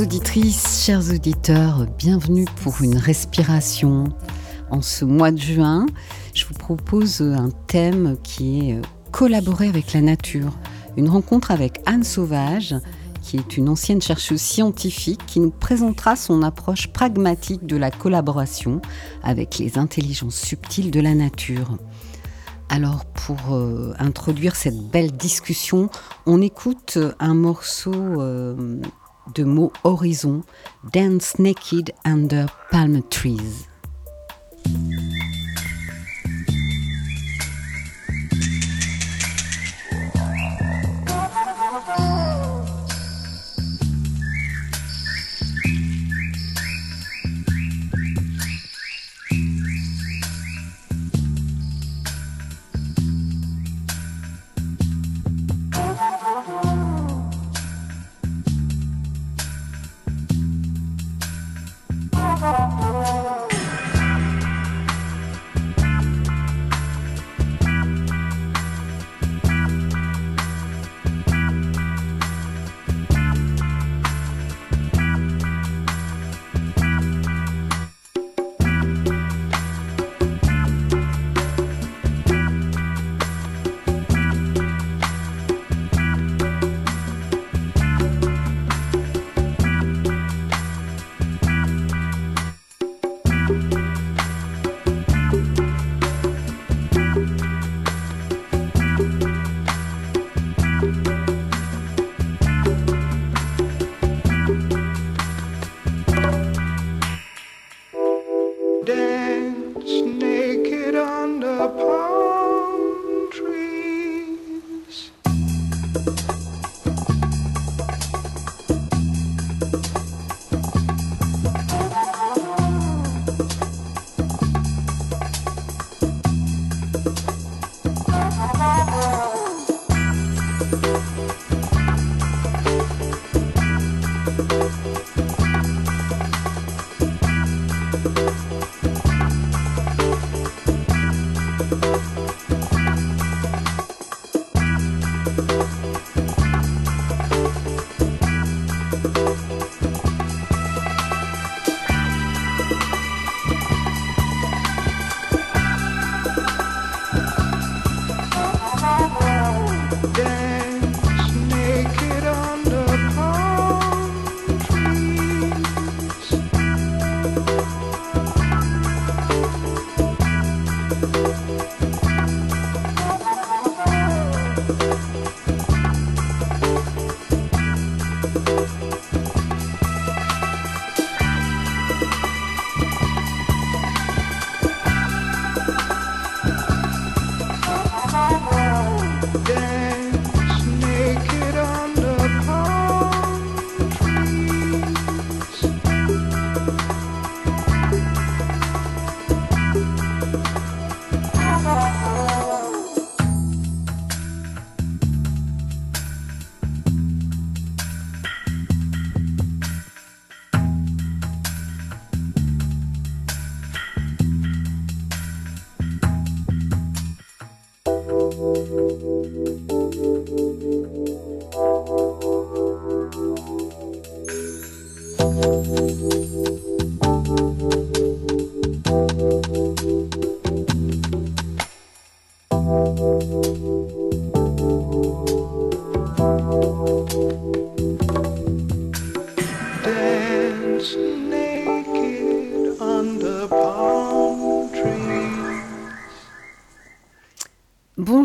Auditrices, chers auditeurs, bienvenue pour une respiration. En ce mois de juin, je vous propose un thème qui est collaborer avec la nature. Une rencontre avec Anne Sauvage, qui est une ancienne chercheuse scientifique, qui nous présentera son approche pragmatique de la collaboration avec les intelligences subtiles de la nature. Alors pour euh, introduire cette belle discussion, on écoute un morceau euh, de mots horizon, Dance Naked Under Palm Trees.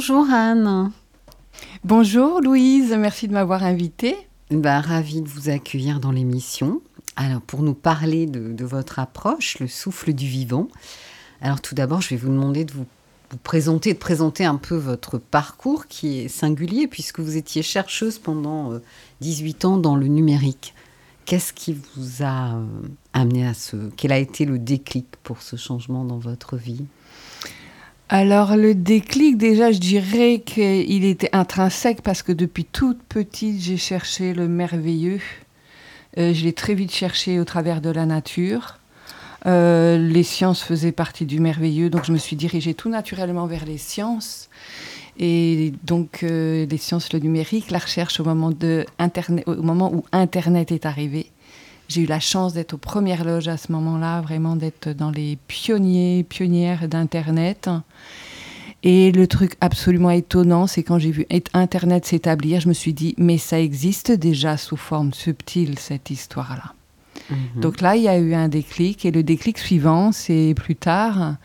Bonjour Anne. Bonjour Louise, merci de m'avoir invitée. Ben, ravi de vous accueillir dans l'émission. Alors, pour nous parler de, de votre approche, le souffle du vivant. Alors, tout d'abord, je vais vous demander de vous, vous présenter, de présenter un peu votre parcours qui est singulier puisque vous étiez chercheuse pendant euh, 18 ans dans le numérique. Qu'est-ce qui vous a euh, amené à ce... Quel a été le déclic pour ce changement dans votre vie? Alors le déclic, déjà, je dirais qu'il était intrinsèque parce que depuis toute petite, j'ai cherché le merveilleux. Euh, je l'ai très vite cherché au travers de la nature. Euh, les sciences faisaient partie du merveilleux, donc je me suis dirigée tout naturellement vers les sciences. Et donc euh, les sciences, le numérique, la recherche au moment, où Internet est arrivé. J'ai eu la chance d'être aux premières loges à ce moment-là, vraiment d'être dans les pionniers, pionnières d'Internet. Et le truc absolument étonnant, c'est quand j'ai vu et- Internet s'établir, je me suis dit, mais ça existe déjà sous forme subtile, cette histoire-là. Mhm. Donc là, il y a eu un déclic. Et le déclic suivant, c'est plus tard,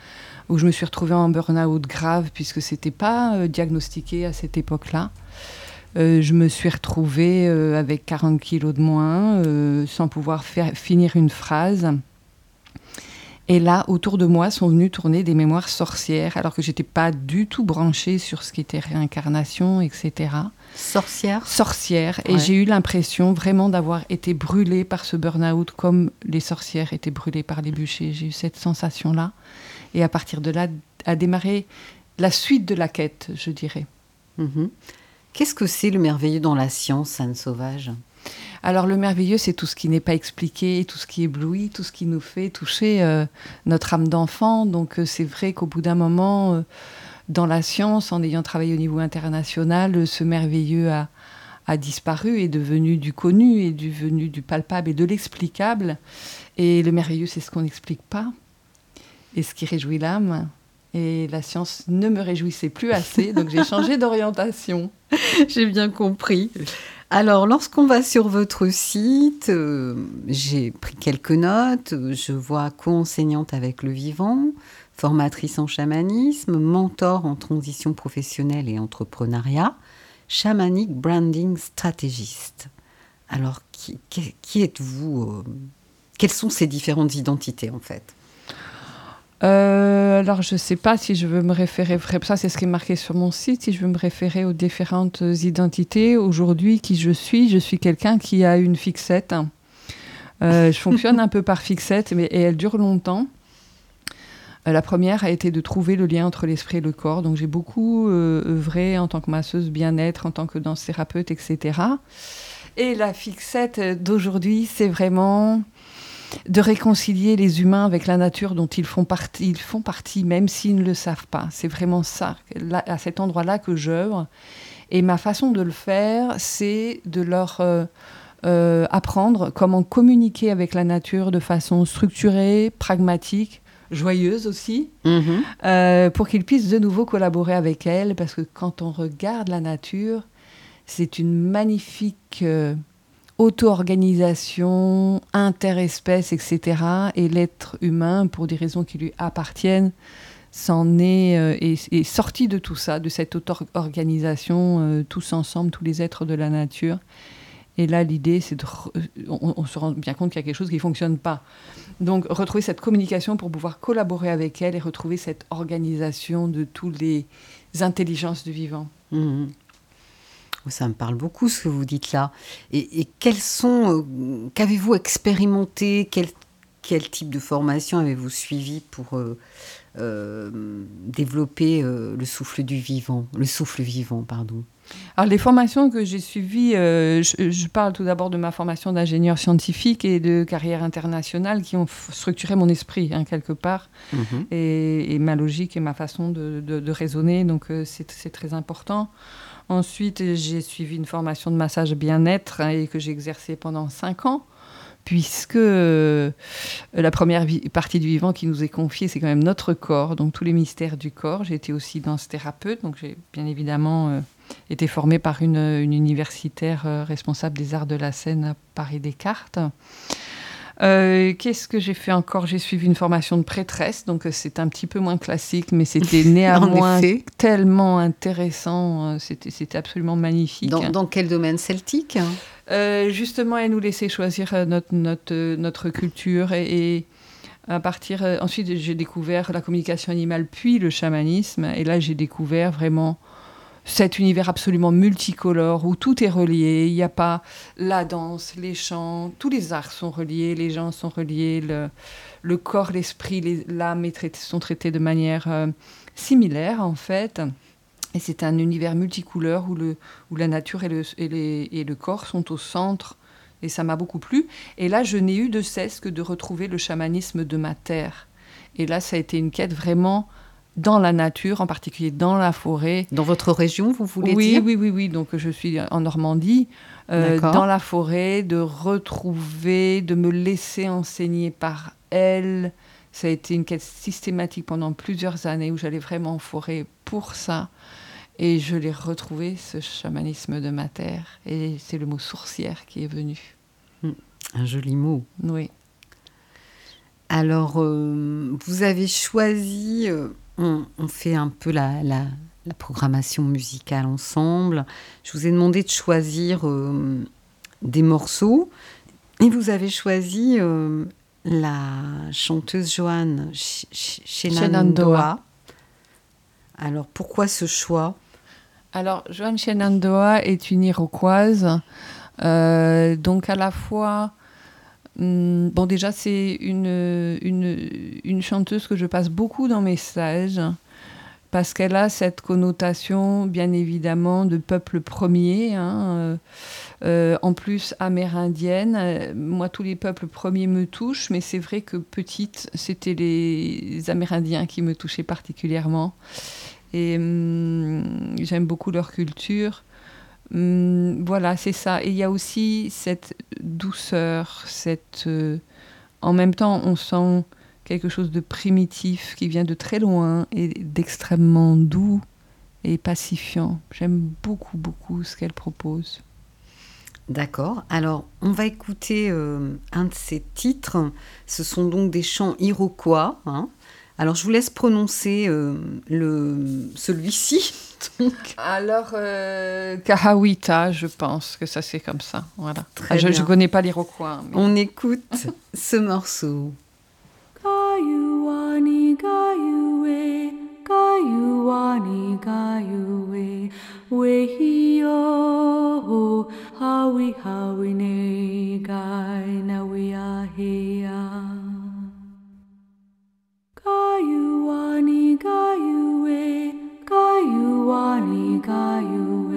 où je me suis retrouvée en burn-out grave, puisque ce n'était pas euh, diagnostiqué à cette époque-là. Euh, je me suis retrouvée euh, avec 40 kilos de moins, euh, sans pouvoir faire, finir une phrase. Et là, autour de moi, sont venues tourner des mémoires sorcières, alors que j'étais pas du tout branchée sur ce qui était réincarnation, etc Sorcière? Sorcière et Ouais. j'ai eu l'impression vraiment d'avoir été brûlée par ce burn-out comme les sorcières étaient brûlées par les bûchers. J'ai eu cette sensation-là et à partir de là a démarré la suite de la quête, je dirais. Mhm. Qu'est-ce que c'est le merveilleux dans la science, Anne Sauvage? Alors le merveilleux, c'est tout ce qui n'est pas expliqué, tout ce qui éblouit, tout ce qui nous fait toucher euh, notre âme d'enfant. Donc euh, c'est vrai qu'au bout d'un moment, euh, dans la science, en ayant travaillé au niveau international, ce merveilleux a, a disparu, est devenu du connu, est devenu du palpable et de l'explicable. Et le merveilleux, c'est ce qu'on n'explique pas et ce qui réjouit l'âme. Et la science ne me réjouissait plus assez, donc j'ai changé d'orientation. J'ai bien compris. Alors, lorsqu'on va sur votre site, euh, j'ai pris quelques notes. Je vois co-enseignante avec le vivant, formatrice en chamanisme, mentor en transition professionnelle et entrepreneuriat, shamanic branding stratégiste. Alors, qui êtes-vous euh, Quelles sont ces différentes identités en fait? Euh, alors, je ne sais pas si je veux me référer, ça c'est ce qui est marqué sur mon site, si je veux me référer aux différentes identités. Aujourd'hui, qui je suis Je suis quelqu'un qui a une fixette. Euh, je fonctionne un peu par fixette, mais elle dure longtemps. Euh, La première a été de trouver le lien entre l'esprit et le corps. Donc j'ai beaucoup œuvré en tant que masseuse bien-être, en tant que danse thérapeute, etc. Et la fixette d'aujourd'hui, c'est vraiment de réconcilier les humains avec la nature dont ils font partie, ils font partie même s'ils ne le savent pas. C'est vraiment ça, là, à cet endroit-là que j'œuvre. Et ma façon de le faire, c'est de leur euh, euh, apprendre comment communiquer avec la nature de façon structurée, pragmatique, joyeuse aussi, Mhm. euh, pour qu'ils puissent de nouveau collaborer avec elle, parce que quand on regarde la nature, c'est une magnifique auto-organisation, interespèce, etc. Et l'être humain, pour des raisons qui lui appartiennent, s'en est, euh, sorti de tout ça, de cette auto-organisation, euh, tous ensemble, tous les êtres de la nature. Et là, l'idée, c'est de... re- On, se rend bien compte qu'il y a quelque chose qui ne fonctionne pas. Donc, retrouver cette communication pour pouvoir collaborer avec elle et retrouver cette organisation de toutes les intelligences du vivant. Mhm. Ça me parle beaucoup ce que vous dites là. Et, quels sont, euh, qu'avez-vous expérimenté? Quel, type de formation avez-vous suivi pour euh, euh, développer le souffle du vivant, le souffle vivant, pardon? Alors, les formations que j'ai suivies, euh, je, je parle tout d'abord de ma formation d'ingénieur scientifique et de carrière internationale qui ont structuré mon esprit, hein, quelque part, Mhm. et, et ma logique et ma façon de, de- de raisonner. Donc, euh, c'est très important. Ensuite, j'ai suivi une formation de massage bien-être hein, et que j'ai exercée pendant cinq ans. Puisque euh, la première partie du vivant qui nous est confiée, c'est quand même notre corps, donc tous les mystères du corps. J'ai été aussi danse thérapeute, donc j'ai bien évidemment euh, été formée par une, une universitaire euh, responsable des arts de la scène à Paris Descartes. Euh, Qu'est-ce que j'ai fait encore? J'ai suivi une formation de prêtresse, donc euh, c'est un petit peu moins classique, mais c'était néanmoins tellement intéressant. C'était absolument magnifique. Dans, dans quel domaine? Celtique? Euh, justement, elle nous laissait choisir notre, notre, notre culture et, et à partir. ensuite, j'ai découvert la communication animale, puis le chamanisme. Et là, j'ai découvert vraiment cet univers absolument multicolore où tout est relié. Il n'y a pas la danse, les chants, tous les arts sont reliés, les gens sont reliés, le, le corps, l'esprit, les- l'âme sont traités de manière euh, similaire en fait. Et c'est un univers multicouleur où, le, où la nature et le, et le corps sont au centre. Et ça m'a beaucoup plu. Et là, je n'ai eu de cesse que de retrouver le chamanisme de ma terre. Et là, ça a été une quête vraiment dans la nature, en particulier dans la forêt. Dans votre région, vous voulez oui, dire oui, oui, oui. Donc, je suis en Normandie, euh, dans la forêt, de retrouver, de me laisser enseigner par elle. Ça a été une quête systématique pendant plusieurs années où j'allais vraiment en forêt pour ça. Et je l'ai retrouvé, ce chamanisme de ma terre. Et c'est le mot sourcière qui est venu. Un joli mot. Oui. Alors, euh, vous avez choisi, euh, on, on fait un peu la, la- la programmation musicale ensemble. Je vous ai demandé de choisir euh, des morceaux et vous avez choisi euh, la chanteuse Joanne Ch- Ch- Shenandoah. Shenandoah. Alors, pourquoi ce choix? Alors, Joanne Shenandoah est une Iroquoise. Euh, donc, à la fois. Hum, bon, déjà, c'est une, une, chanteuse que je passe beaucoup dans mes stages. Parce qu'elle a cette connotation, bien évidemment, de peuple premier. hein, euh, euh, en plus, amérindienne. Moi, tous les peuples premiers me touchent, mais c'est vrai que petite, c'était les Amérindiens qui me touchaient particulièrement. Et hum, j'aime beaucoup leur culture. Hum, voilà, c'est ça. Et il y a aussi cette douceur, cette. euh, en même temps, on sent quelque chose de primitif qui vient de très loin et d'extrêmement doux et pacifiant. J'aime beaucoup, beaucoup ce qu'elle propose. D'accord. Alors, on va écouter euh, un de ces titres. Ce sont donc des chants iroquois. hein. Alors, je vous laisse prononcer euh, le celui-ci. Alors, euh, Kahawita, je pense que ça c'est comme ça. Voilà. Très Ah, je ne connais pas l'Iroquois. mais- on écoute ce morceau. Kayuani kayue, kayuani kayue, wehio, hawi hawi ne. Gayuwani Gayuwe Gayuwani Gayuwe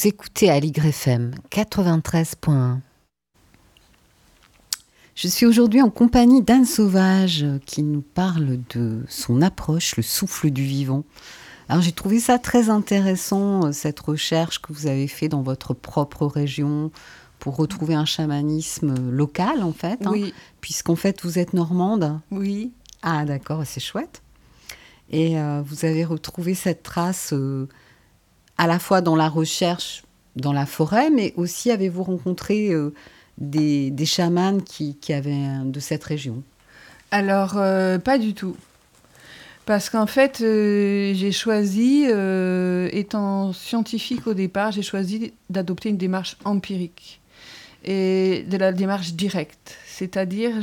Vous écoutez à l'YFM 93.1. Je suis aujourd'hui en compagnie d'Anne Sauvage euh, qui nous parle de son approche, le souffle du vivant. Alors j'ai trouvé ça très intéressant, euh, cette recherche que vous avez fait dans votre propre région pour retrouver un chamanisme local en fait, hein, Oui, puisqu'en fait vous êtes normande. oui. Ah d'accord, c'est chouette. Et euh, vous avez retrouvé cette trace euh, à la fois dans la recherche dans la forêt, mais aussi avez-vous rencontré euh, des, chamans qui, avaient de cette région? Alors, euh, pas du tout. Parce qu'en fait, euh, j'ai choisi, étant scientifique au départ, j'ai choisi d'adopter une démarche empirique et de la démarche directe. C'est-à-dire,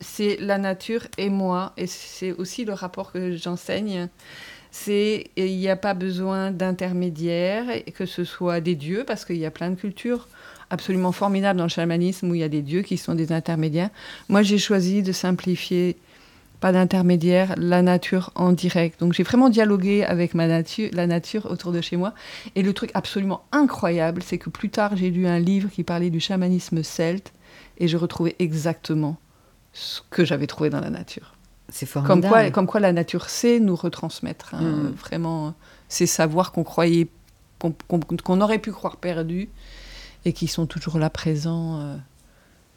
c'est la nature et moi, et c'est aussi le rapport que j'enseigne. C'est il n'y a pas besoin d'intermédiaires, que ce soit des dieux, parce qu'il y a plein de cultures absolument formidables dans le chamanisme où il y a des dieux qui sont des intermédiaires. Moi, j'ai choisi de simplifier, pas d'intermédiaire, la nature en direct. Donc, j'ai vraiment dialogué avec ma nature, la nature autour de chez moi. Et le truc absolument incroyable, c'est que plus tard, j'ai lu un livre qui parlait du chamanisme celte et je retrouvais exactement ce que j'avais trouvé dans la nature. C'est Comme quoi, comme quoi la nature sait nous retransmettre. hein, Mm. Vraiment, ces savoirs qu'on croyait, qu'on qu'on- qu'on aurait pu croire perdus et qui sont toujours là présents euh,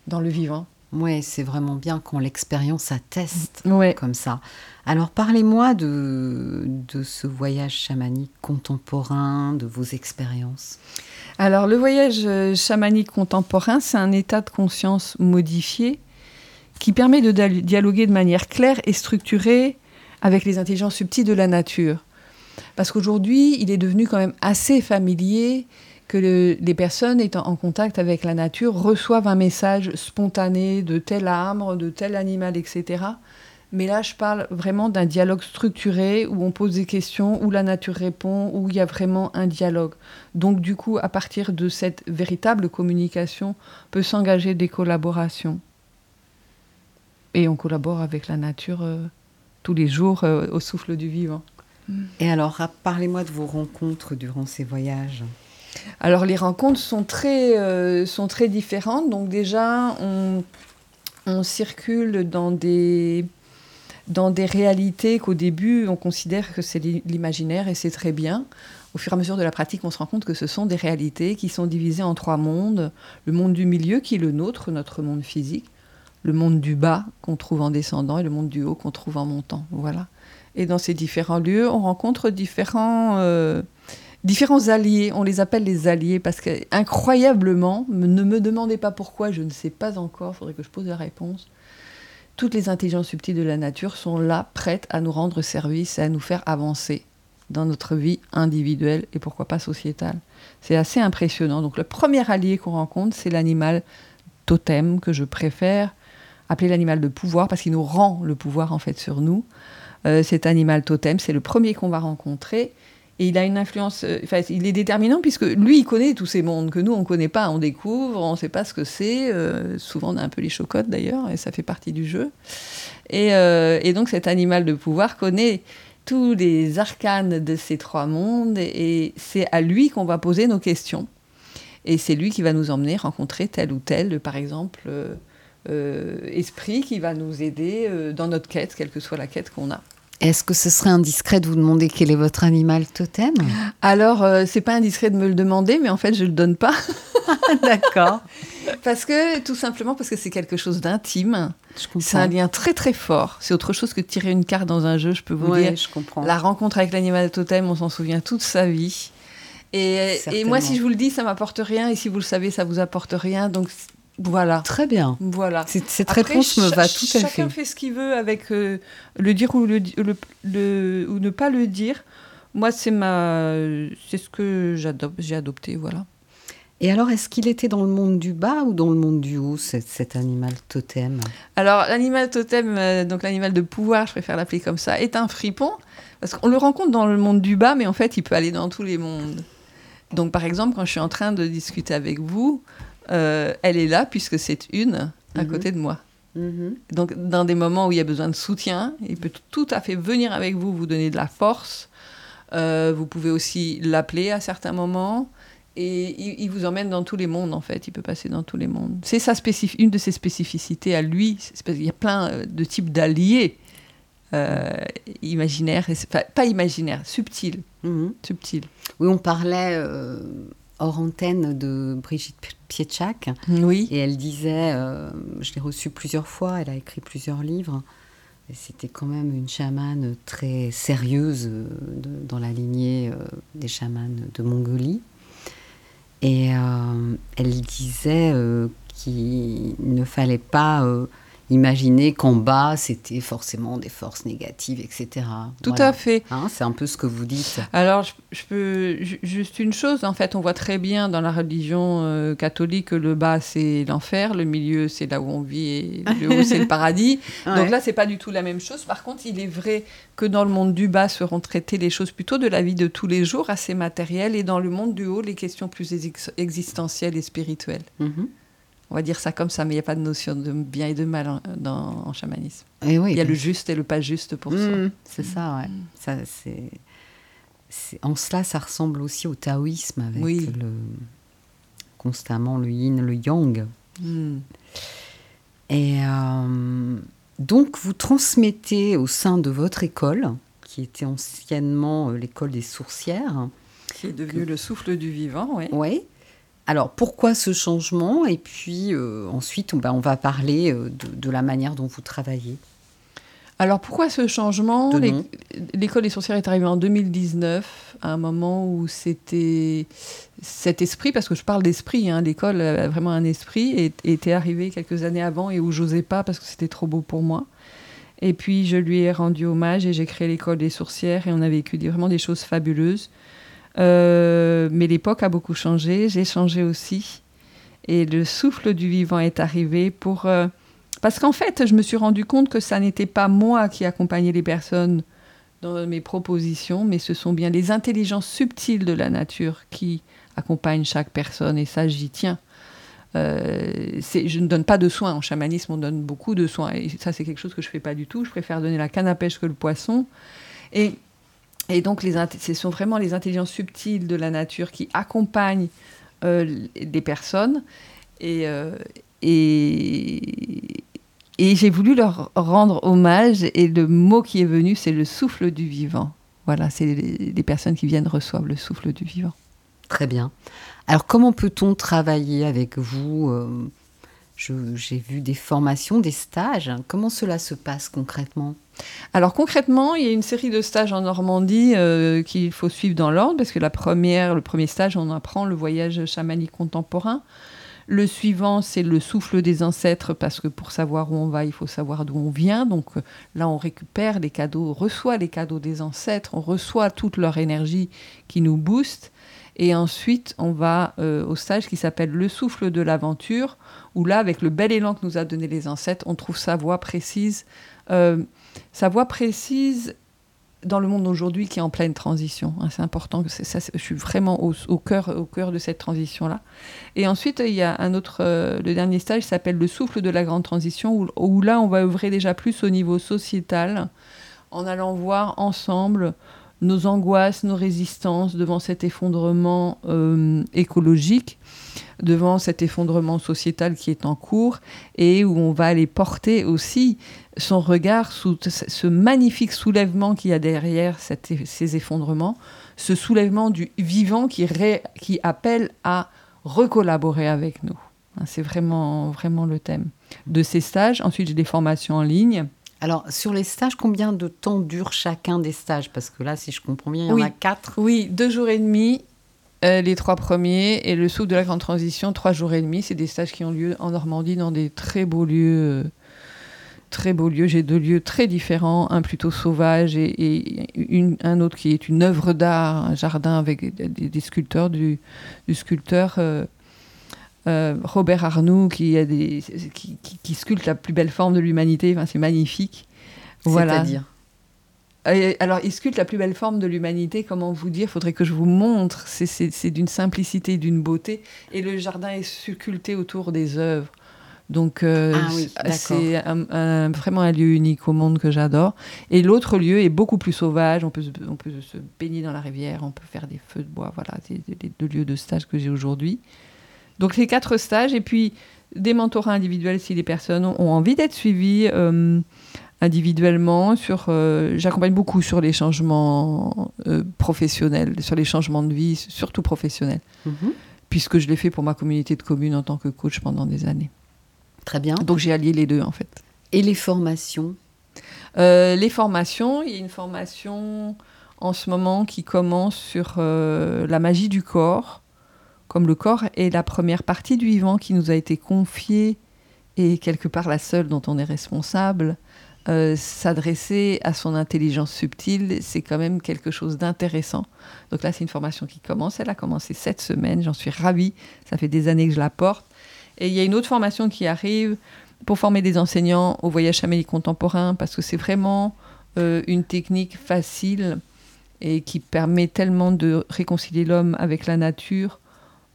dans le vivant. Oui, c'est vraiment bien quand l'expérience atteste Ouais. comme ça. Alors parlez-moi de, de ce voyage chamanique contemporain, de vos expériences. Alors, le voyage euh, chamanique contemporain, c'est un état de conscience modifié qui permet de dialoguer de manière claire et structurée avec les intelligences subtiles de la nature. Parce qu'aujourd'hui, il est devenu quand même assez familier que le- les personnes étant en contact avec la nature reçoivent un message spontané de tel arbre, de tel animal, etc. Mais là, je parle vraiment d'un dialogue structuré où on pose des questions, où la nature répond, où il y a vraiment un dialogue. Donc du coup, à partir de cette véritable communication, peut s'engager des collaborations. Et on collabore avec la nature euh, tous les jours euh, au souffle du vivant. Et alors, parlez-moi de vos rencontres durant ces voyages. Alors les rencontres sont très, euh, sont très différentes. Donc déjà, on, on circule dans des, dans des réalités qu'au début, on considère que c'est l'i- l'imaginaire et c'est très bien. Au fur et à mesure de la pratique, on se rend compte que ce sont des réalités qui sont divisées en trois mondes. Le monde du milieu, qui est le nôtre, notre monde physique. Le monde du bas, qu'on trouve en descendant, et le monde du haut, qu'on trouve en montant. Voilà. Et dans ces différents lieux, on rencontre différents... euh, différents alliés, on les appelle les alliés parce que incroyablement, me- ne me demandez pas pourquoi, je ne sais pas encore, il faudrait que je pose la réponse. Toutes les intelligences subtiles de la nature sont là, prêtes à nous rendre service et à nous faire avancer dans notre vie individuelle et pourquoi pas sociétale. C'est assez impressionnant. Donc le premier allié qu'on rencontre, c'est l'animal totem que je préfère appeler l'animal de pouvoir parce qu'il nous rend le pouvoir en fait sur nous. Euh, cet animal totem, c'est le premier qu'on va rencontrer. Et il a une influence, euh, il est déterminant puisque lui, il connaît tous ces mondes que nous, on ne connaît pas, on découvre, on ne sait pas ce que c'est. euh, souvent, on a un peu les chocottes d'ailleurs, et ça fait partie du jeu. Et, et donc, cet animal de pouvoir connaît tous les arcanes de ces trois mondes, et, c'est à lui qu'on va poser nos questions. Et c'est lui qui va nous emmener rencontrer tel ou tel, par exemple, esprit qui va nous aider euh, dans notre quête, quelle que soit la quête qu'on a. Est-ce que ce serait indiscret de vous demander quel est votre animal totem? Alors, euh, c'est pas indiscret de me le demander, mais en fait, je le donne pas. D'accord. Parce que, tout simplement, parce que c'est quelque chose d'intime. C'est un lien très très fort. C'est autre chose que de tirer une carte dans un jeu, je peux vous Ouais, dire. je comprends. La rencontre avec l'animal totem, on s'en souvient toute sa vie. Et, et moi, si je vous le dis, ça m'apporte rien. Et si vous le savez, ça vous apporte rien. Donc, voilà. Très bien. Voilà. Cette réponse me va tout à fait. Chacun fait ce qu'il veut avec euh, le dire ou, le, le- le- ou ne pas le dire. Moi, c'est ma, c'est ce que j'adopte, j'ai adopté, voilà. Et alors, est-ce qu'il était dans le monde du bas ou dans le monde du haut, cet, cet animal totem? Alors, l'animal totem, euh, donc l'animal de pouvoir, je préfère l'appeler comme ça, est un fripon. Parce qu'on le rencontre dans le monde du bas, mais en fait, il peut aller dans tous les mondes. Donc, par exemple, quand je suis en train de discuter avec vous, euh, elle est là puisque c'est une à Mhm. côté de moi. Donc, dans des moments où il y a besoin de soutien, il peut tout à fait venir avec vous, vous donner de la force. Euh, vous pouvez aussi l'appeler à certains moments. Et il, il vous emmène dans tous les mondes, en fait. Il peut passer dans tous les mondes. C'est sa spécif- une de ses spécificités à lui. Parce qu'il y a plein euh, de types d'alliés euh, imaginaires, et enfin, pas imaginaires, subtils. Mhm. subtils. Oui, on parlait euh, hors antenne de Brigitte Pi- Pietschak Oui. et elle disait, euh, je l'ai reçue plusieurs fois, elle a écrit plusieurs livres. C'était quand même une chamane très sérieuse euh, de- dans la lignée euh, des chamanes de Mongolie. Et elle disait qu'il ne fallait pas imaginer qu'en bas, c'était forcément des forces négatives, etc. Tout Voilà. à fait. Hein, c'est un peu ce que vous dites. Alors, je, je peux ju- juste une chose. En fait, on voit très bien dans la religion euh, catholique que le bas c'est l'enfer, le milieu c'est là où on vit et le haut c'est le paradis. Donc là, c'est pas du tout la même chose. Par contre, il est vrai que dans le monde du bas seront traitées les choses plutôt de la vie de tous les jours, assez matérielles, et dans le monde du haut, les questions plus ex- existentielles et spirituelles. Mhm. On va dire ça comme ça, mais il n'y a pas de notion de bien et de mal en, dans- en chamanisme. Et oui, Il y a le juste et le pas juste pour soi. Mm, C'est ça, ouais. Ça, c'est, c'est- en cela, ça ressemble aussi au taoïsme avec Oui. le, constamment le yin, le yang. Mm. Et euh, donc, vous transmettez au sein de votre école, qui était anciennement euh, l'école des sourcières. Qui est devenu le souffle du vivant, oui. Oui. Alors, pourquoi ce changement? Et puis, euh, ensuite, on, on va parler euh, de, de la manière dont vous travaillez. Alors pourquoi ce changement? L'école des sorcières est arrivée en 2019, à un moment où c'était cet esprit, parce que je parle d'esprit, hein, l'école a vraiment un esprit, et était arrivé quelques années avant et où j'osais pas parce que c'était trop beau pour moi. Et puis je lui ai rendu hommage et j'ai créé l'école des sorcières et on a vécu des- vraiment des choses fabuleuses. Euh, mais l'époque a beaucoup changé, j'ai changé aussi. Et le souffle du vivant est arrivé pour... euh, parce qu'en fait, je me suis rendu compte que ça n'était pas moi qui accompagnais les personnes dans mes propositions, mais ce sont bien les intelligences subtiles de la nature qui accompagnent chaque personne, et ça, j'y tiens. Euh, je ne donne pas de soins. En chamanisme, on donne beaucoup de soins. Et ça, c'est quelque chose que je ne fais pas du tout. Je préfère donner la canne à pêche que le poisson. Et, et donc, ce sont vraiment les intelligences subtiles de la nature qui accompagnent euh, les personnes. Et, euh, et, j'ai voulu leur rendre hommage. Et le mot qui est venu, c'est le souffle du vivant. Voilà, c'est les, les personnes qui viennent reçoivent le souffle du vivant. Très bien. Alors, comment peut-on travailler avec vous Euh, J'ai vu des formations, des stages. Comment cela se passe concrètement? Alors concrètement, il y a une série de stages en Normandie euh, qu'il faut suivre dans l'ordre, parce que la première, le premier stage, on apprend le voyage chamanique contemporain. Le suivant, c'est le souffle des ancêtres, parce que pour savoir où on va, il faut savoir d'où on vient. Donc là, on récupère les cadeaux, on reçoit les cadeaux des ancêtres, on reçoit toute leur énergie qui nous booste. Et ensuite, on va euh, au stage qui s'appelle le souffle de l'aventure, où là, avec le bel élan que nous a donné les ancêtres, on trouve sa voix précise. euh, sa voix précise dans le monde d'aujourd'hui qui est en pleine transition. hein, c'est important que ça. Je suis vraiment au, cœur, de cette transition-là. Et ensuite, il y a un autre, euh, le dernier stage s'appelle le souffle de la grande transition, où, où là, on va œuvrer déjà plus au niveau sociétal, en allant voir ensemble nos angoisses, nos résistances devant cet effondrement euh, écologique, devant cet effondrement sociétal qui est en cours, et où on va aller porter aussi son regard sous ce magnifique soulèvement qu'il y a derrière ces effondrements, ce soulèvement du vivant qui, ré- qui appelle à recollaborer avec nous. Hein, C'est vraiment, vraiment le thème de ces stages. Ensuite, j'ai des formations en ligne. Alors, sur les stages, combien de temps dure chacun des stages? Parce que là, si je comprends bien, il y en Oui. a quatre. Oui, deux jours et demi, euh, les trois premiers, et le souffle de la grande transition, trois jours et demi. C'est des stages qui ont lieu en Normandie dans des très beaux lieux. euh, Très beaux lieux. J'ai deux lieux très différents, un plutôt sauvage et, un autre qui est une œuvre d'art, un jardin avec des, sculpteurs, du, sculpteur euh, Robert Arnoux qui, sculpte la plus belle forme de l'humanité. Enfin, c'est magnifique. Voilà. C'est-à-dire? Euh, Alors, il sculpte la plus belle forme de l'humanité. Comment vous dire Faudrait que je vous montre. C'est- d'une simplicité, d'une beauté. Et le jardin est sculpté autour des œuvres. Donc, euh, Ah oui, c'est un- un- vraiment un lieu unique au monde que j'adore. Et l'autre lieu est beaucoup plus sauvage. On peut, se, on peut se baigner dans la rivière, on peut faire des feux de bois. Voilà, c'est les deux lieux de stage que j'ai aujourd'hui. Donc, les quatre stages. Et puis, des mentorats individuels si les personnes ont envie d'être suivies euh, individuellement. Sur, euh, J'accompagne beaucoup sur les changements euh, professionnels, sur les changements de vie, surtout professionnels, Mhm. puisque je l'ai fait pour ma communauté de communes en tant que coach pendant des années. Très bien. Donc j'ai allié les deux en fait. Et les formations? Euh, les formations, il y a une formation en ce moment qui commence sur la magie du corps, comme le corps est la première partie du vivant qui nous a été confiée et quelque part la seule dont on est responsable. Euh, S'adresser à son intelligence subtile, c'est quand même quelque chose d'intéressant. Donc là, c'est une formation qui commence. Elle a commencé cette semaine. J'en suis ravie. Ça fait des années que je la porte. Et il y a une autre formation qui arrive pour former des enseignants au voyage chamélique contemporain, parce que c'est vraiment euh, une technique facile et qui permet tellement de réconcilier l'homme avec la nature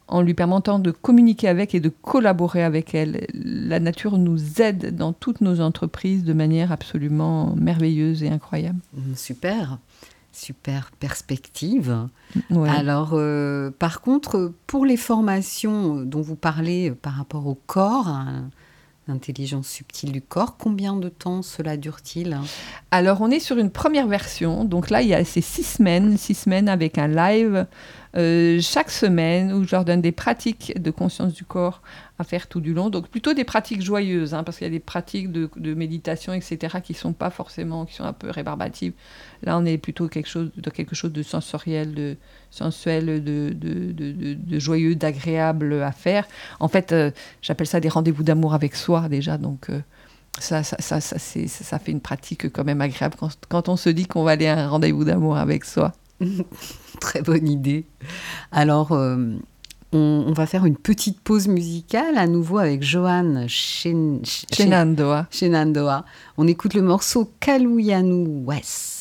en lui permettant de communiquer avec et de collaborer avec elle. La nature nous aide dans toutes nos entreprises de manière absolument merveilleuse et incroyable. Mm, Super, super perspective. Ouais. Alors, euh, par contre, pour les formations dont vous parlez euh, par rapport au corps, à l'intelligence subtile du corps, combien de temps cela dure-t-il? Alors, on est sur une première version. Donc là, il y a ces six semaines, six semaines avec un live euh, chaque semaine où je leur donne des pratiques de conscience du corps à faire tout du long. Donc plutôt des pratiques joyeuses, hein, parce qu'il y a des pratiques de, méditation, etc., qui sont pas forcément, qui sont un peu rébarbatives. Là, on est plutôt quelque chose, de quelque chose de sensoriel, de sensuel, de, joyeux, d'agréable à faire. En fait, euh, j'appelle ça des rendez-vous d'amour avec soi déjà. Donc euh, ça, ça, ça, fait une pratique quand même agréable quand on se dit qu'on va aller à un rendez-vous d'amour avec soi. Très bonne idée. Alors, euh, on, on va faire une petite pause musicale à nouveau avec Johan Shenandoah. Shenandoah. On écoute le morceau Kaluyanu West.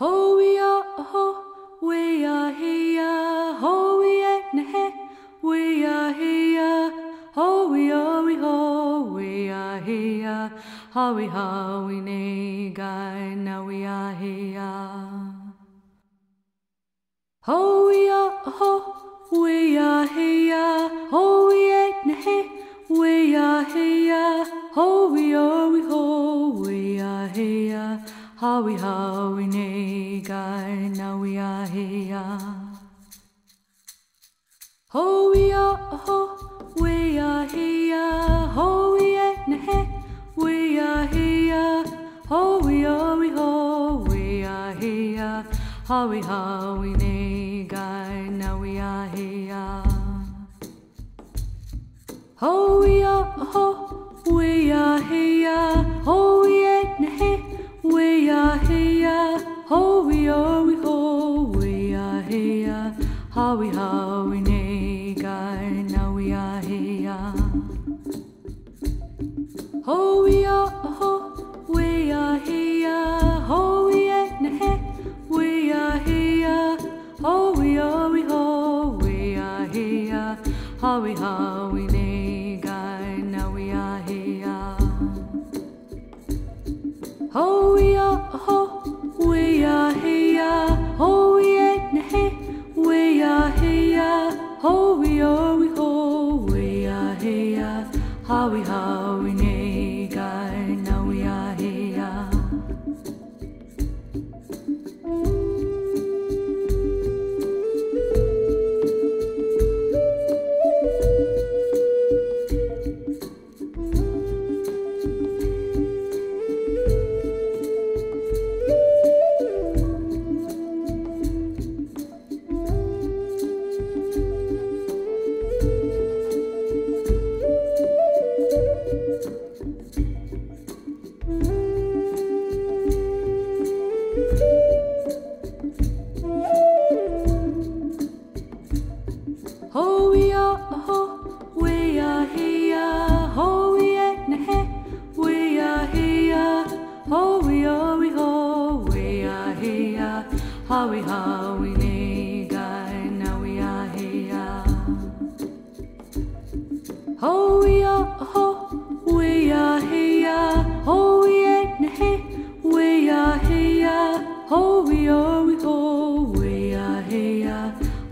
Ho we are ho, we are here, ho we ain't ne we are here, ho we are we ho, we are here, ho we ho we ne guy, now we are here. We are ho, we are here, ho we ain't ne we are here, ho we are we ho, we are here. Howie, howie, nay, guy, now we are here. Ho, we are, ho, we are here. Ho, we ain't ne, we are here. Ho, we are, we ho, we are here. Howie, howie, nay, guy, now we are here. Ho, we are, ho, we are here. Ho, we ain't ne, we are here. Ho, we are, we ho, we are here. Howie, howie, nay,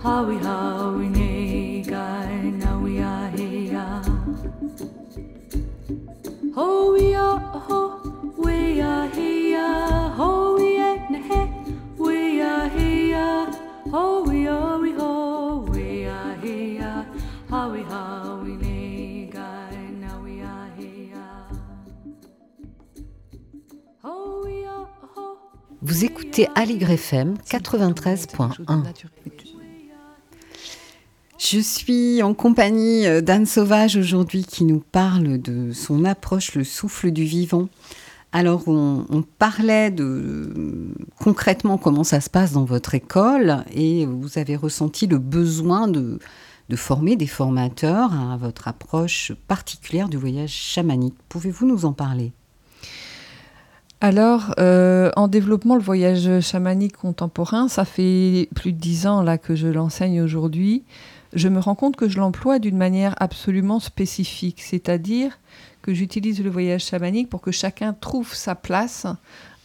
Ho we are here. Ho we ain't he we we we. Vous écoutez Aligre FM 93.1. Je suis en compagnie euh, d'Anne Sauvage aujourd'hui qui nous parle de son approche, le souffle du vivant. Alors, on, parlait de concrètement comment ça se passe dans votre école et vous avez ressenti le besoin de, de former des formateurs à votre approche particulière du voyage chamanique. Pouvez-vous nous en parler? Alors, euh, en développement, le voyage chamanique contemporain, ça fait plus de dix ans là que je l'enseigne aujourd'hui. Je me rends compte que je l'emploie d'une manière absolument spécifique, c'est-à-dire que j'utilise le voyage chamanique pour que chacun trouve sa place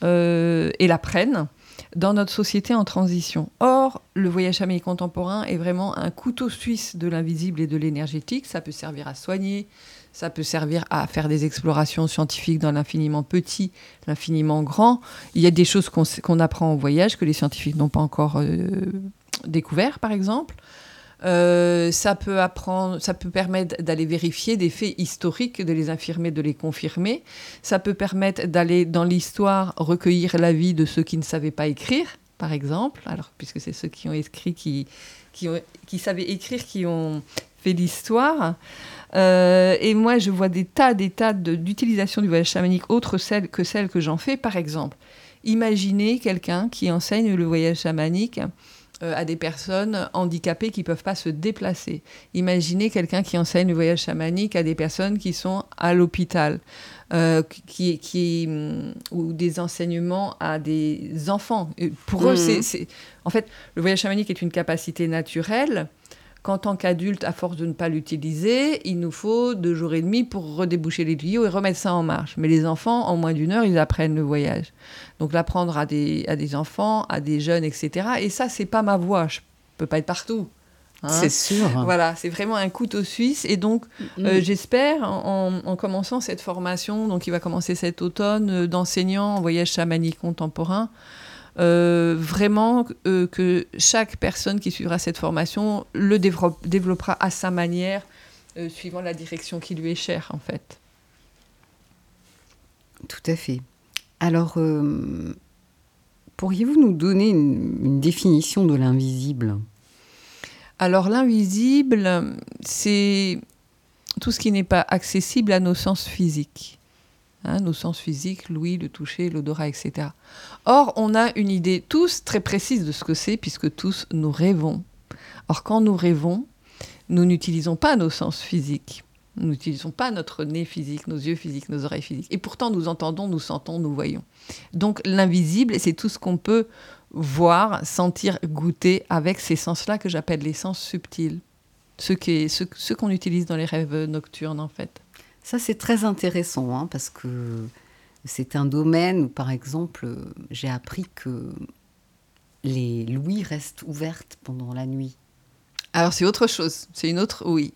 euh, et la prenne dans notre société en transition. Or, le voyage chamanique contemporain est vraiment un couteau suisse de l'invisible et de l'énergétique. Ça peut servir à soigner, ça peut servir à faire des explorations scientifiques dans l'infiniment petit, l'infiniment grand. Il y a des choses qu'on apprend au voyage que les scientifiques n'ont pas encore euh, découvert, par exemple. Euh, ça peut apprendre, ça peut permettre d'aller vérifier des faits historiques, de les infirmer, de les confirmer. Ça peut permettre d'aller dans l'histoire recueillir l'avis de ceux qui ne savaient pas écrire, par exemple. Alors, puisque c'est ceux qui ont écrit, qui, qui, savaient écrire, qui ont fait l'histoire. Euh, et moi, je vois des tas, des tas d'utilisations du voyage chamanique autres que celles que j'en fais. Par exemple, imaginez quelqu'un qui enseigne le voyage chamanique à des personnes handicapées qui ne peuvent pas se déplacer. Imaginez quelqu'un qui enseigne le voyage chamanique à des personnes qui sont à l'hôpital, euh, qui, qui, hum, ou des enseignements à des enfants. Et Pour eux, c'est, c'est- En fait, le voyage chamanique est une capacité naturelle qu'en tant qu'adulte, à force de ne pas l'utiliser, il nous faut deux jours et demi pour redéboucher les tuyaux et remettre ça en marche. Mais les enfants, en moins d'une heure, ils apprennent le voyage. Donc l'apprendre à des, à des enfants, à des jeunes, etc. Et ça, c'est pas ma voie. Je peux pas être partout. hein. C'est sûr. Voilà, c'est vraiment un couteau suisse. Et donc, Mm. euh, j'espère, en, en commençant cette formation, donc il va commencer cet automne, euh, d'enseignants en voyage chamanique contemporain, euh, vraiment euh, que chaque personne qui suivra cette formation le développe- développera à sa manière, euh, suivant la direction qui lui est chère, en fait. Tout à fait. Alors, pourriez-vous nous donner une, une définition de l'invisible? Alors l'invisible, c'est tout ce qui n'est pas accessible à nos sens physiques. Hein, nos sens physiques, l'ouïe, le toucher, l'odorat, etc. Or, on a une idée tous très précise de ce que c'est, puisque tous nous rêvons. Or, quand nous rêvons, nous n'utilisons pas nos sens physiques. Nous n'utilisons pas notre nez physique, nos yeux physiques, nos oreilles physiques. Et pourtant, nous entendons, nous sentons, nous voyons. Donc, l'invisible, c'est tout ce qu'on peut voir, sentir, goûter avec ces sens-là que j'appelle les sens subtils. Ceux qu'on utilise dans les rêves nocturnes, en fait. Ça, c'est très intéressant, hein, parce que c'est un domaine où, par exemple, j'ai appris que les louis restent ouvertes pendant la nuit. Alors, c'est autre chose. C'est une autre oui.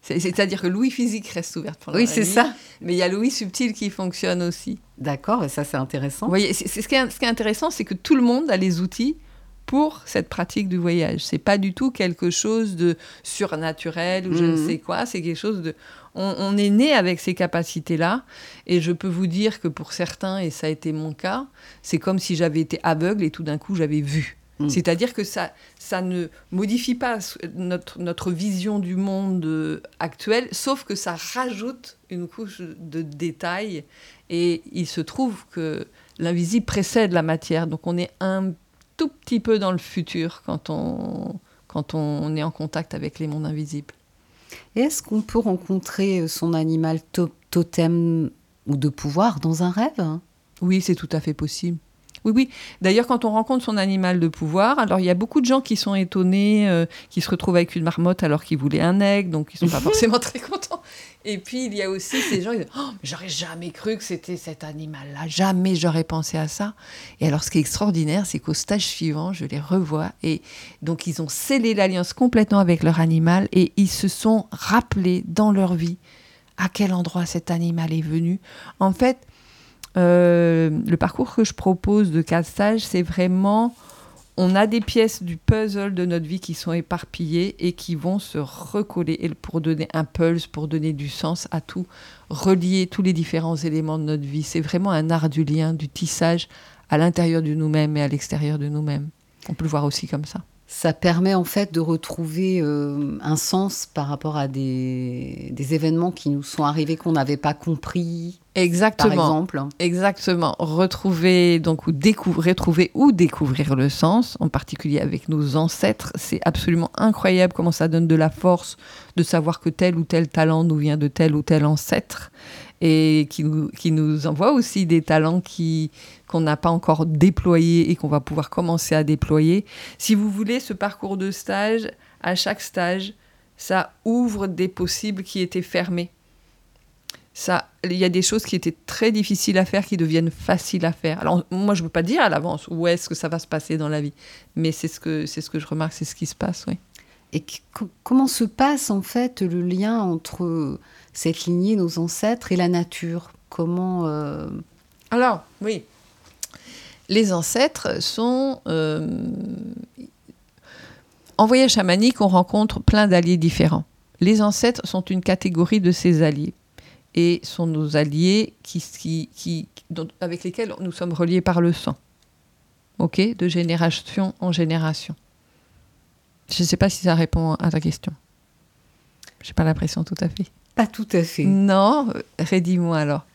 C'est- C'est-à-dire que l'ouïe physique reste ouverte pendant oui, la c'est nuit, ça. Mais il y a l'ouïe subtil qui fonctionne aussi. D'accord, et ça, c'est intéressant. Vous voyez, c'est- c'est ce, qui est, ce qui est intéressant, c'est que tout le monde a les outils pour cette pratique du voyage. C'est pas du tout quelque chose de surnaturel ou je ne Mhm. sais quoi. C'est quelque chose de. On, on est né avec ces capacités-là, et je peux vous dire que pour certains, et ça a été mon cas, c'est comme si j'avais été aveugle et tout d'un coup j'avais vu. Mhm. C'est-à-dire que ça, ça ne modifie pas notre, notre vision du monde euh, actuel, sauf que ça rajoute une couche de détails. Et il se trouve que l'invisible précède la matière. Donc on est un tout petit peu dans le futur quand on, quand on est en contact avec les mondes invisibles. Et est-ce qu'on peut rencontrer son animal to- totem ou de pouvoir dans un rêve? Oui, c'est tout à fait possible. Oui, oui. D'ailleurs, quand on rencontre son animal de pouvoir, alors il y a beaucoup de gens qui sont étonnés, euh, qui se retrouvent avec une marmotte alors qu'ils voulaient un aigle, donc ils sont pas forcément très contents. Et puis il y a aussi ces gens qui disent oh, mais j'aurais jamais cru que c'était cet animal-là, jamais j'aurais pensé à ça. Et alors, ce qui est extraordinaire, c'est qu'au stage suivant, je les revois et donc ils ont scellé l'alliance complètement avec leur animal et ils se sont rappelés dans leur vie à quel endroit cet animal est venu. En fait, euh, le parcours que je propose de stages, c'est vraiment, on a des pièces du puzzle de notre vie qui sont éparpillées et qui vont se recoller pour donner un pulse, pour donner du sens à tout, relier tous les différents éléments de notre vie. C'est vraiment un art du lien, du tissage à l'intérieur de nous-mêmes et à l'extérieur de nous-mêmes. On peut le voir aussi comme ça. Ça permet en fait de retrouver euh, un sens par rapport à des, des événements qui nous sont arrivés qu'on n'avait pas compris, par Exactement. exemple. Exactement. Retrouver donc ou découvrir, retrouver ou découvrir le sens, en particulier avec nos ancêtres, c'est absolument incroyable comment ça donne de la force de savoir que tel ou tel talent nous vient de tel ou tel ancêtre et qui nous, envoie aussi des talents qui qu'on n'a pas encore déployés et qu'on va pouvoir commencer à déployer. Si vous voulez, ce parcours de stage, à chaque stage, ça ouvre des possibles qui étaient fermés. Ça, il y a des choses qui étaient très difficiles à faire qui deviennent faciles à faire. Alors moi, je ne peux pas dire à l'avance où est-ce que ça va se passer dans la vie, mais c'est ce que c'est ce que je remarque, c'est ce qui se passe. Et comment se passe en fait le lien entre cette lignée, nos ancêtres et la nature Comment euh, Alors, oui. Les ancêtres sont. euh, En voyage chamanique, on rencontre plein d'alliés différents. Les ancêtres sont une catégorie de ces alliés et sont nos alliés avec lesquels nous sommes reliés par le sang. OK De génération en génération. Je ne sais pas si ça répond à ta question. J'ai pas l'impression tout à fait. Pas tout à fait. Non, redis-moi alors.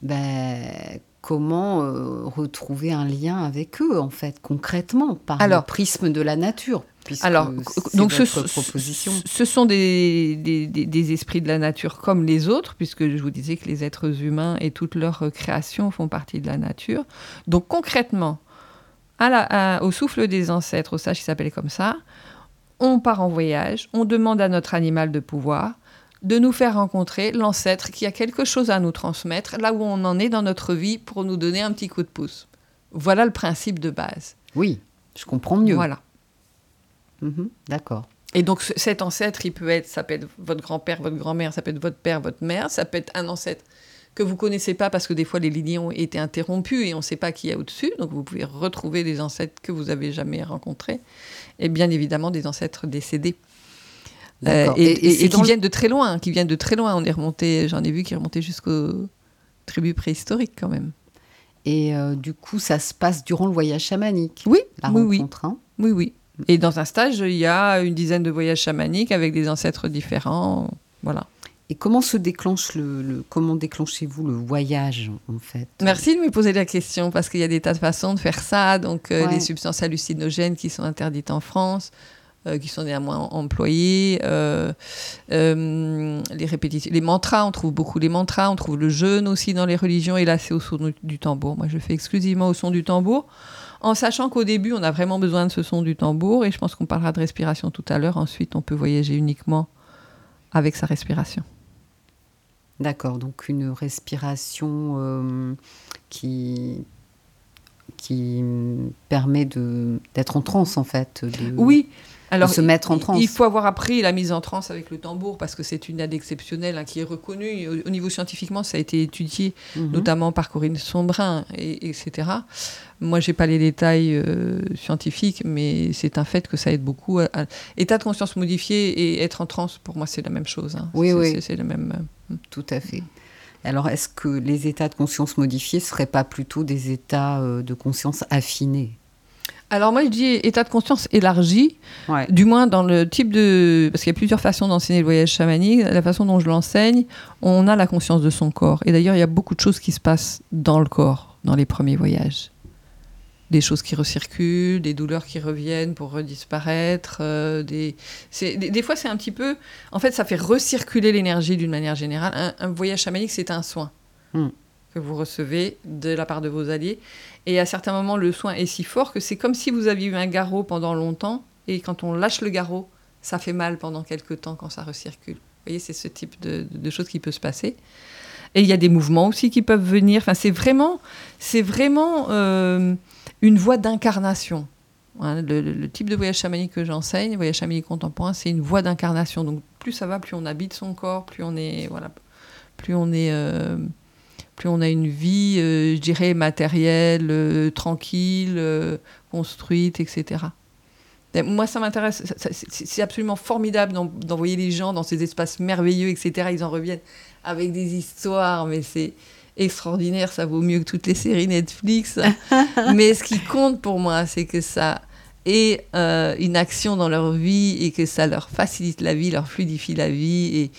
Ben, comment euh, retrouver un lien avec eux, en fait, concrètement, par Alors- le prisme de la nature puisque Alors, donc ce, sont des, des, des- des esprits de la nature comme les autres, puisque je vous disais que les êtres humains et toutes leurs euh, créations font partie de la nature. Donc concrètement, à la- à- au souffle des ancêtres, au sage qui s'appelait comme ça, on part en voyage, on demande à notre animal de pouvoir de nous faire rencontrer l'ancêtre qui a quelque chose à nous transmettre, là où on en est dans notre vie, pour nous donner un petit coup de pouce. Voilà le principe de base. Oui, je comprends mieux. Voilà. Mhm, D'accord. Et donc ce- cet ancêtre, il peut être, ça peut être votre grand-père, votre grand-mère, ça peut être votre père, votre mère, ça peut être un ancêtre que vous connaissez pas parce que des fois les lignées ont été interrompues et on ne sait pas qui a au-dessus. Donc vous pouvez retrouver des ancêtres que vous avez jamais rencontrés et bien évidemment des ancêtres décédés. Euh, et, qui le- viennent de très loin, qui viennent de très loin. On est remonté, j'en ai vu qui remontaient jusqu'aux tribus préhistoriques quand même. Et euh, du coup, ça se passe durant le voyage chamanique. Oui, La oui, oui. rencontre. hein. Oui, oui. Et dans un stage, il y a une dizaine de voyages chamaniques avec des ancêtres différents. Voilà. Et comment se déclenche le, le- comment déclenchez-vous le voyage en fait? Merci de me poser la question parce qu'il y a des tas de façons de faire ça. Donc, euh, Ouais. les substances hallucinogènes qui sont interdites en France, euh, qui sont néanmoins employées, euh, euh, les répétitions, les mantras, on trouve beaucoup les mantras, on trouve le jeûne aussi dans les religions. Et là, c'est au son du- du tambour. Moi, je fais exclusivement au son du tambour, en sachant qu'au début, on a vraiment besoin de ce son du tambour. Et je pense qu'on parlera de respiration tout à l'heure. Ensuite, on peut voyager uniquement avec sa respiration. D'accord, donc une respiration qui qui permet de d'être en transe en fait. De, Oui. Alors, se mettre en il- transe. Il faut avoir appris la mise en transe avec le tambour parce que c'est une aide exceptionnelle hein, qui est reconnue. Au, au niveau scientifiquement, ça a été étudié, Mhm. notamment par Corinne Sombrin, et, etc. Moi, j'ai pas les détails euh, scientifiques, mais c'est un fait que ça aide beaucoup. à- à- État de conscience modifié et être en transe, pour moi, c'est la même chose. hein. Oui, oui. c'est- le même. euh, Tout à fait. Alors, est-ce que les états de conscience modifiés ne seraient pas plutôt des états euh, de conscience affinés? Alors moi, je dis état de conscience élargi. Ouais. Du moins dans le type de... Parce qu'il y a plusieurs façons d'enseigner le voyage chamanique. La façon dont je l'enseigne, on a la conscience de son corps. Et d'ailleurs, il y a beaucoup de choses qui se passent dans le corps, dans les premiers voyages. Des choses qui recirculent, des douleurs qui reviennent pour redisparaître. euh, des... des... des fois, c'est un petit peu... En fait, ça fait recirculer l'énergie d'une manière générale. Un, un voyage chamanique, c'est un soin. Hmm. Que vous recevez de la part de vos alliés. Et à certains moments, le soin est si fort que c'est comme si vous aviez eu un garrot pendant longtemps, et quand on lâche le garrot, ça fait mal pendant quelques temps quand ça recircule. Vous voyez, c'est ce type de, choses qui peut se passer. Et il y a des mouvements aussi qui peuvent venir. Enfin, c'est vraiment, c'est vraiment euh, une voie d'incarnation. Hein, le, type de voyage chamanique que j'enseigne, voyage chamanique contemporain, c'est une voie d'incarnation. Donc plus ça va, plus on habite son corps, plus on est, voilà, plus on est, euh, plus on a une vie, euh, je dirais matérielle, euh, tranquille, euh, construite, etc. Et Moi, ça m'intéresse. C'est absolument formidable d'en- d'envoyer les gens dans ces espaces merveilleux, etc. Ils en reviennent avec des histoires, mais c'est extraordinaire. Ça vaut mieux que toutes les séries Netflix. mais ce qui compte pour moi, c'est que ça ait euh, une action dans leur vie et que ça leur facilite la vie, leur fluidifie la vie. Et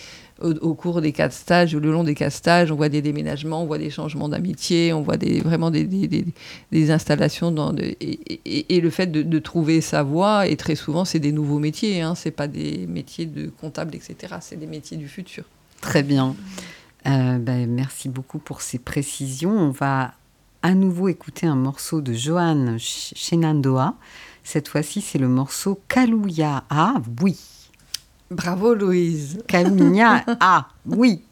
au, cours des quatre stages, ou le long des quatre stages, on voit des déménagements, on voit des changements d'amitié, on voit vraiment des, des- installations. Dans et, le fait de, trouver sa voie, et très souvent, c'est des nouveaux métiers. Hein, c'est pas des métiers de comptable, etc. C'est des métiers du futur. Très bien. Euh, ben, merci beaucoup pour ces précisions. On va à nouveau écouter un morceau de Johan Shenandoah. Cette fois-ci, c'est le morceau Kaluya. Ah oui. Bravo, Louise. Kaluya. Ah oui.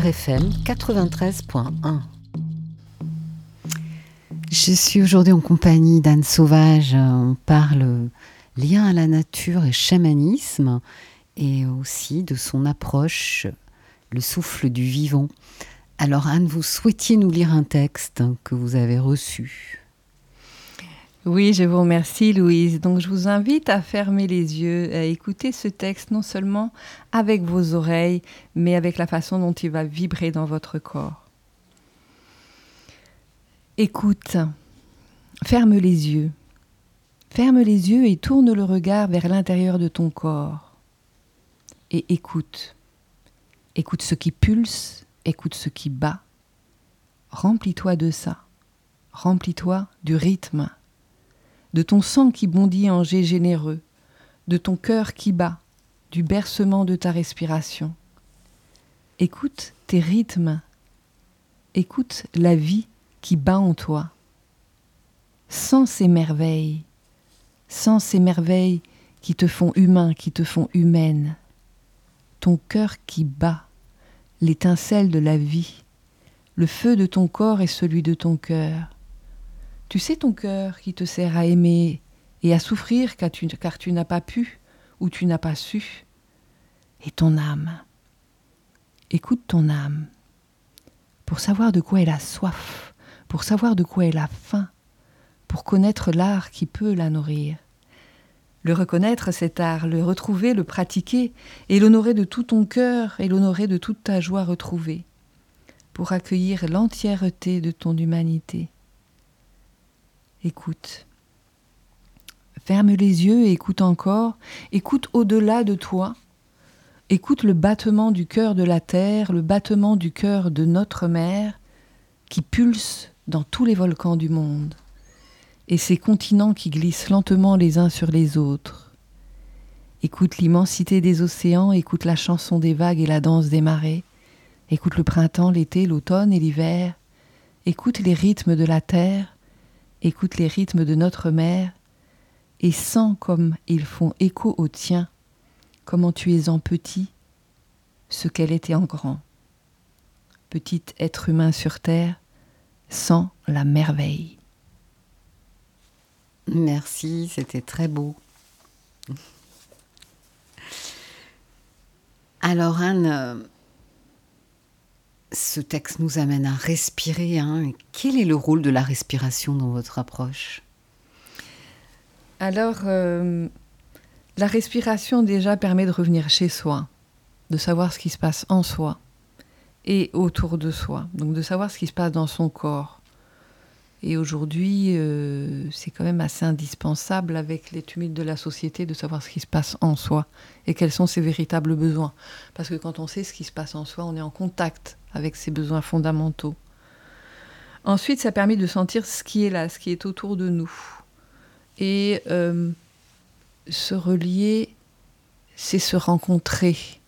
Écoutez Aligre FM 93.1. Je suis aujourd'hui en compagnie d'Anne Sauvage. On parle lien à la nature et chamanisme. et aussi de son approche, le souffle du vivant. Alors Anne, vous souhaitiez nous lire un texte que vous avez reçu. Oui, je vous remercie Louise. Donc je vous invite à fermer les yeux, à écouter ce texte non seulement avec vos oreilles, mais avec la façon dont il va vibrer dans votre corps. Écoute, ferme les yeux. Ferme les yeux et tourne le regard vers l'intérieur de ton corps. Et écoute. Écoute ce qui pulse, écoute ce qui bat. Remplis-toi de ça. Remplis-toi du rythme, de ton sang qui bondit en jet généreux, de ton cœur qui bat, du bercement de ta respiration. Écoute tes rythmes. Écoute la vie qui bat en toi. Sans ces merveilles, sans ces merveilles qui te font humain, qui te font humaine. Ton cœur qui bat, l'étincelle de la vie, le feu de ton corps et celui de ton cœur. Tu sais ton cœur qui te sert à aimer et à souffrir car tu, n'as pas pu ou tu n'as pas su. Et ton âme. Écoute ton âme pour savoir de quoi elle a soif, pour savoir de quoi elle a faim, pour connaître l'art qui peut la nourrir. Le reconnaître, cet art, le retrouver, le pratiquer, et l'honorer de tout ton cœur et l'honorer de toute ta joie retrouvée, pour accueillir l'entièreté de ton humanité. Écoute. Ferme les yeux et écoute encore, écoute au-delà de toi, écoute le battement du cœur de la terre, le battement du cœur de notre mère, qui pulse dans tous les volcans du monde et ces continents qui glissent lentement les uns sur les autres. Écoute l'immensité des océans, écoute la chanson des vagues et la danse des marées, écoute le printemps, l'été, l'automne et l'hiver, écoute les rythmes de la terre, écoute les rythmes de notre mère, et sens comme ils font écho au tien, comment tu es en petit, ce qu'elle était en grand. Petit être humain sur terre, sans la merveille. Merci, c'était très beau. Alors Anne, euh, ce texte nous amène à respirer. hein. Quel est le rôle de la respiration dans votre approche? Alors, euh, la respiration déjà permet de revenir chez soi, de savoir ce qui se passe en soi et autour de soi, donc de savoir ce qui se passe dans son corps. Et aujourd'hui, euh, c'est quand même assez indispensable avec les tumultes de la société de savoir ce qui se passe en soi et quels sont ses véritables besoins. Parce que quand on sait ce qui se passe en soi, on est en contact avec ses besoins fondamentaux. Ensuite, ça permet de sentir ce qui est là, ce qui est autour de nous. Et euh, se relier, c'est se rencontrer.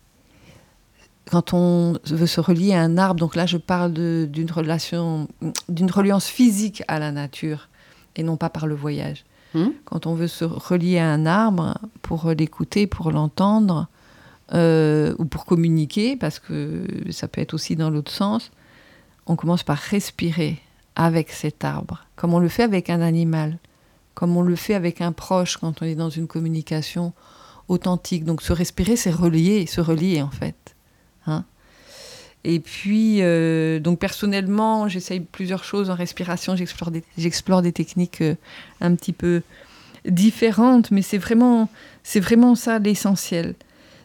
Quand on veut se relier à un arbre, donc là je parle d'une relation, d'une reliance physique à la nature et non pas par le voyage. Hmm? Quand on veut se relier à un arbre pour l'écouter, pour l'entendre, euh, ou pour communiquer, parce que ça peut être aussi dans l'autre sens, on commence par respirer avec cet arbre, comme on le fait avec un animal, comme on le fait avec un proche quand on est dans une communication authentique. Donc se respirer, c'est relier, se relier en fait. Et puis, euh, donc personnellement, j'essaye plusieurs choses en respiration, j'explore des, techniques euh, un petit peu différentes, mais c'est vraiment, vraiment ça l'essentiel.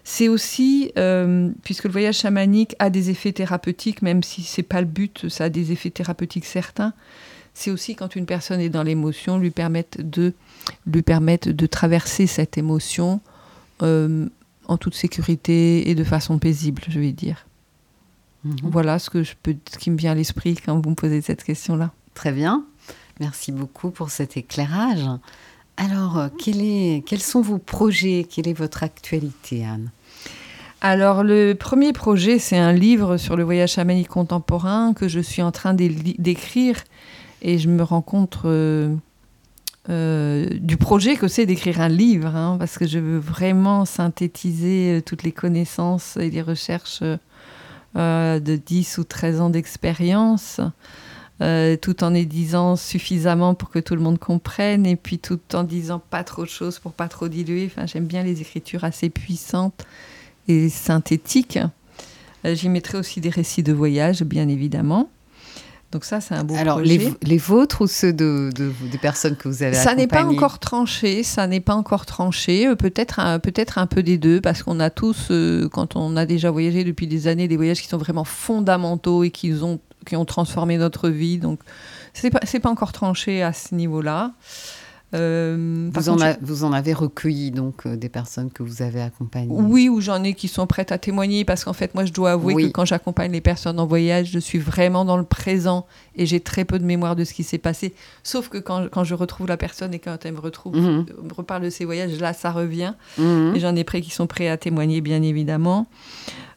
C'est aussi, euh, puisque le voyage chamanique a des effets thérapeutiques, même si c'est pas le but, ça a des effets thérapeutiques certains. C'est aussi quand une personne est dans l'émotion, lui permettre de, lui permettre de traverser cette émotion en toute sécurité et de façon paisible, je vais dire. Mhm. Voilà ce, que je peux, ce qui me vient à l'esprit quand vous me posez cette question-là. Très bien. Merci beaucoup pour cet éclairage. Alors, euh, quel est- quels sont vos projets? Quelle est votre actualité, Anne? Alors, le premier projet, c'est un livre sur le voyage chamanique contemporain que je suis en train d'écrire et je me rends compte euh, euh, du projet que c'est d'écrire un livre, hein, parce que je veux vraiment synthétiser toutes les connaissances et les recherches euh, de 10 ou 13 ans d'expérience. euh, tout en les disant suffisamment pour que tout le monde comprenne et puis tout en disant pas trop de choses pour pas trop diluer. Enfin, j'aime bien les écritures assez puissantes et synthétique. Euh, J'y mettrai aussi des récits de voyage, bien évidemment. Donc ça, c'est un beau Alors, projet. les, les vôtres ou ceux de, de- des personnes que vous avez Ça n'est pas encore tranché, ça n'est pas encore tranché. Euh, Peut-être un, peut-être un peu des deux, parce qu'on a tous, euh, quand on a déjà voyagé depuis des années, des voyages qui sont vraiment fondamentaux et qui ont, qui ont transformé notre vie. Donc, c'est pas, c'est pas encore tranché à ce niveau-là. Euh, vous en, contre, a- vous en avez recueilli donc euh, des personnes que vous avez accompagnées. Oui, ou j'en ai qui sont prêtes à témoigner parce qu'en fait, moi, je dois avouer Oui. que quand j'accompagne les personnes en voyage, je suis vraiment dans le présent et j'ai très peu de mémoire de ce qui s'est passé. Sauf que quand, quand je retrouve la personne et quand elle me retrouve, Mhm. me reparle de ses voyages, là, ça revient. Mhm. Et j'en ai près qui sont prêts à témoigner, bien évidemment.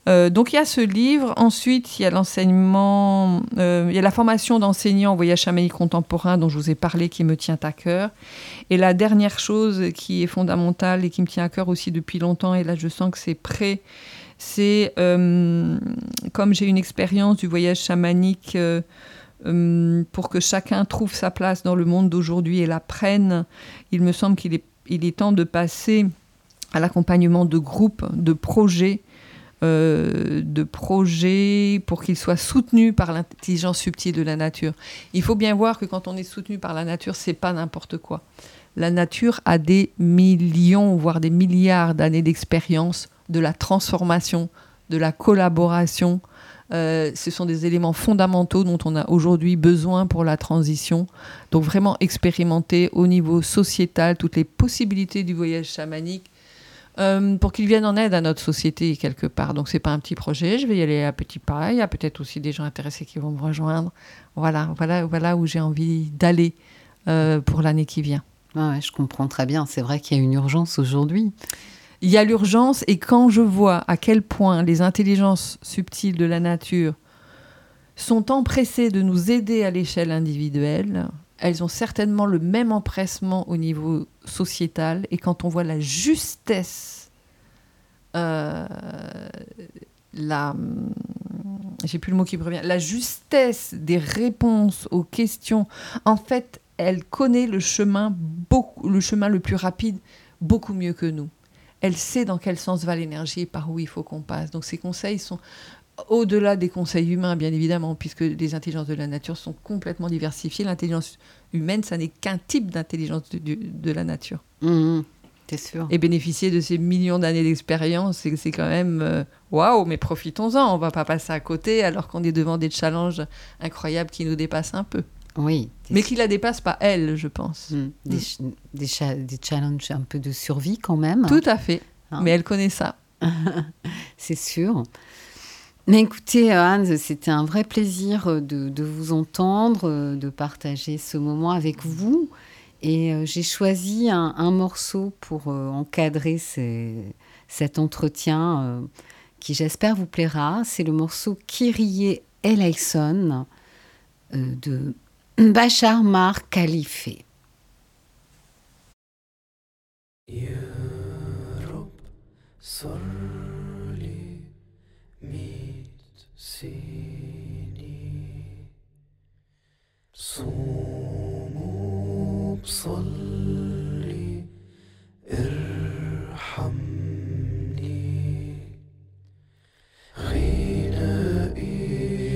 Euh, donc il y a ce livre. Ensuite, il y a l'enseignement, euh, il y a la formation d'enseignants en voyage chamanique contemporain dont je vous ai parlé, qui me tient à cœur. Et la dernière chose qui est fondamentale et qui me tient à cœur aussi depuis longtemps, et là je sens que c'est prêt, c'est euh, comme j'ai une expérience du voyage chamanique. pour que chacun trouve sa place dans le monde d'aujourd'hui et la prenne, il me semble qu'il est, il est temps de passer à l'accompagnement de groupes, de projets, euh, de projets pour qu'ils soient soutenus par l'intelligence subtile de la nature. Il faut bien voir que quand on est soutenu par la nature, c'est pas n'importe quoi. La nature a des millions, voire des milliards d'années d'expérience de la transformation, de la collaboration. Euh, ce sont des éléments fondamentaux dont on a aujourd'hui besoin pour la transition. Donc vraiment expérimenter au niveau sociétal toutes les possibilités du voyage chamanique euh, pour qu'ils viennent en aide à notre société quelque part. Donc c'est pas un petit projet, je vais y aller à petits pas. Il y a peut-être aussi des gens intéressés qui vont me rejoindre. Voilà, voilà, voilà où j'ai envie d'aller euh, pour l'année qui vient. Ouais, ouais, je comprends très bien. C'est vrai qu'il y a une urgence aujourd'hui. Il y a l'urgence et quand je vois à quel point les intelligences subtiles de la nature sont empressées de nous aider à l'échelle individuelle, elles ont certainement le même empressement au niveau sociétal. Et quand on voit la justesse, euh, la, j'ai plus le mot qui me la justesse des réponses aux questions, en fait, elle connaît le chemin, beaucoup, le chemin le plus rapide beaucoup mieux que nous. Elle sait dans quel sens va l'énergie et par où il faut qu'on passe. Donc ces conseils sont au-delà des conseils humains, bien évidemment, puisque les intelligences de la nature sont complètement diversifiées. L'intelligence humaine, ça n'est qu'un type d'intelligence de, de- de la nature. Mhm. C'est sûr. Et bénéficier de ces millions d'années d'expérience, c'est quand même euh, waouh, mais profitons-en. On va pas passer à côté alors qu'on est devant des challenges incroyables qui nous dépassent un peu. Oui. Mais qui la dépassent pas, elle, je pense. Mhm. Des, des, cha- des challenges un peu de survie quand même. Tout à fait. Hein. Mais elle connaît ça. C'est sûr. Mais écoutez, euh, Anne, c'était un vrai plaisir euh, de, vous entendre, euh, de partager ce moment avec vous. Et j'ai choisi un, morceau pour encadrer cet entretien qui, j'espère, vous plaira. C'est le morceau Kyrie Eleison de Bachar Mar Khalife. Europe, سنين صوموا بصلي ارحمني. غنائي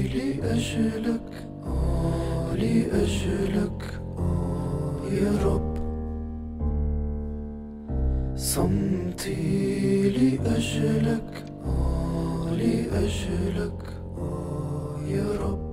لأجلك آه لأجلك آه يا رب. صمتي لأجلك آه لأجلك. Europe.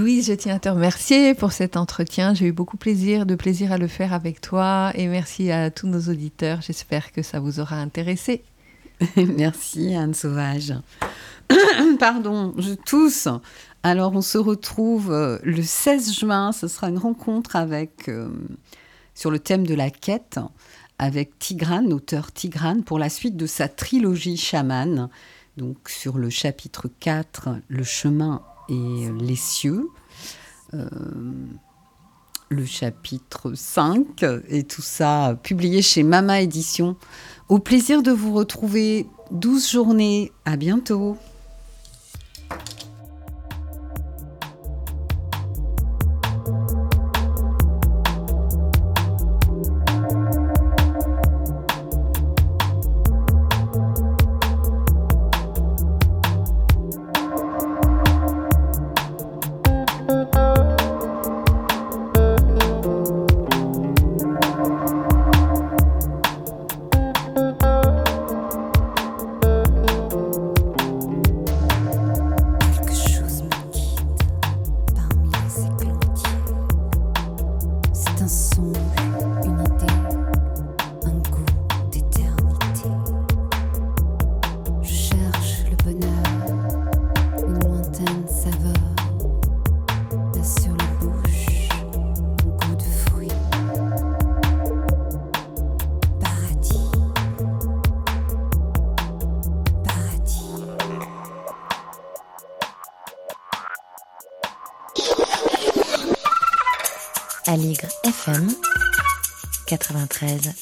Louise, je tiens à te remercier pour cet entretien. J'ai eu beaucoup plaisir, de plaisir à le faire avec toi. Et merci à tous nos auditeurs. J'espère que ça vous aura intéressé. Merci Anne Sauvage. Pardon, je tousse. Alors on se retrouve euh, le 16 juin, ce sera une rencontre avec euh, sur le thème de la quête avec Tigrane, l'auteur Tigrane, pour la suite de sa trilogie chamane, donc sur le chapitre 4, le chemin et les cieux. Euh, le chapitre 5 et tout ça publié chez Mama Édition. Au plaisir de vous retrouver 12 journées. À bientôt. 13.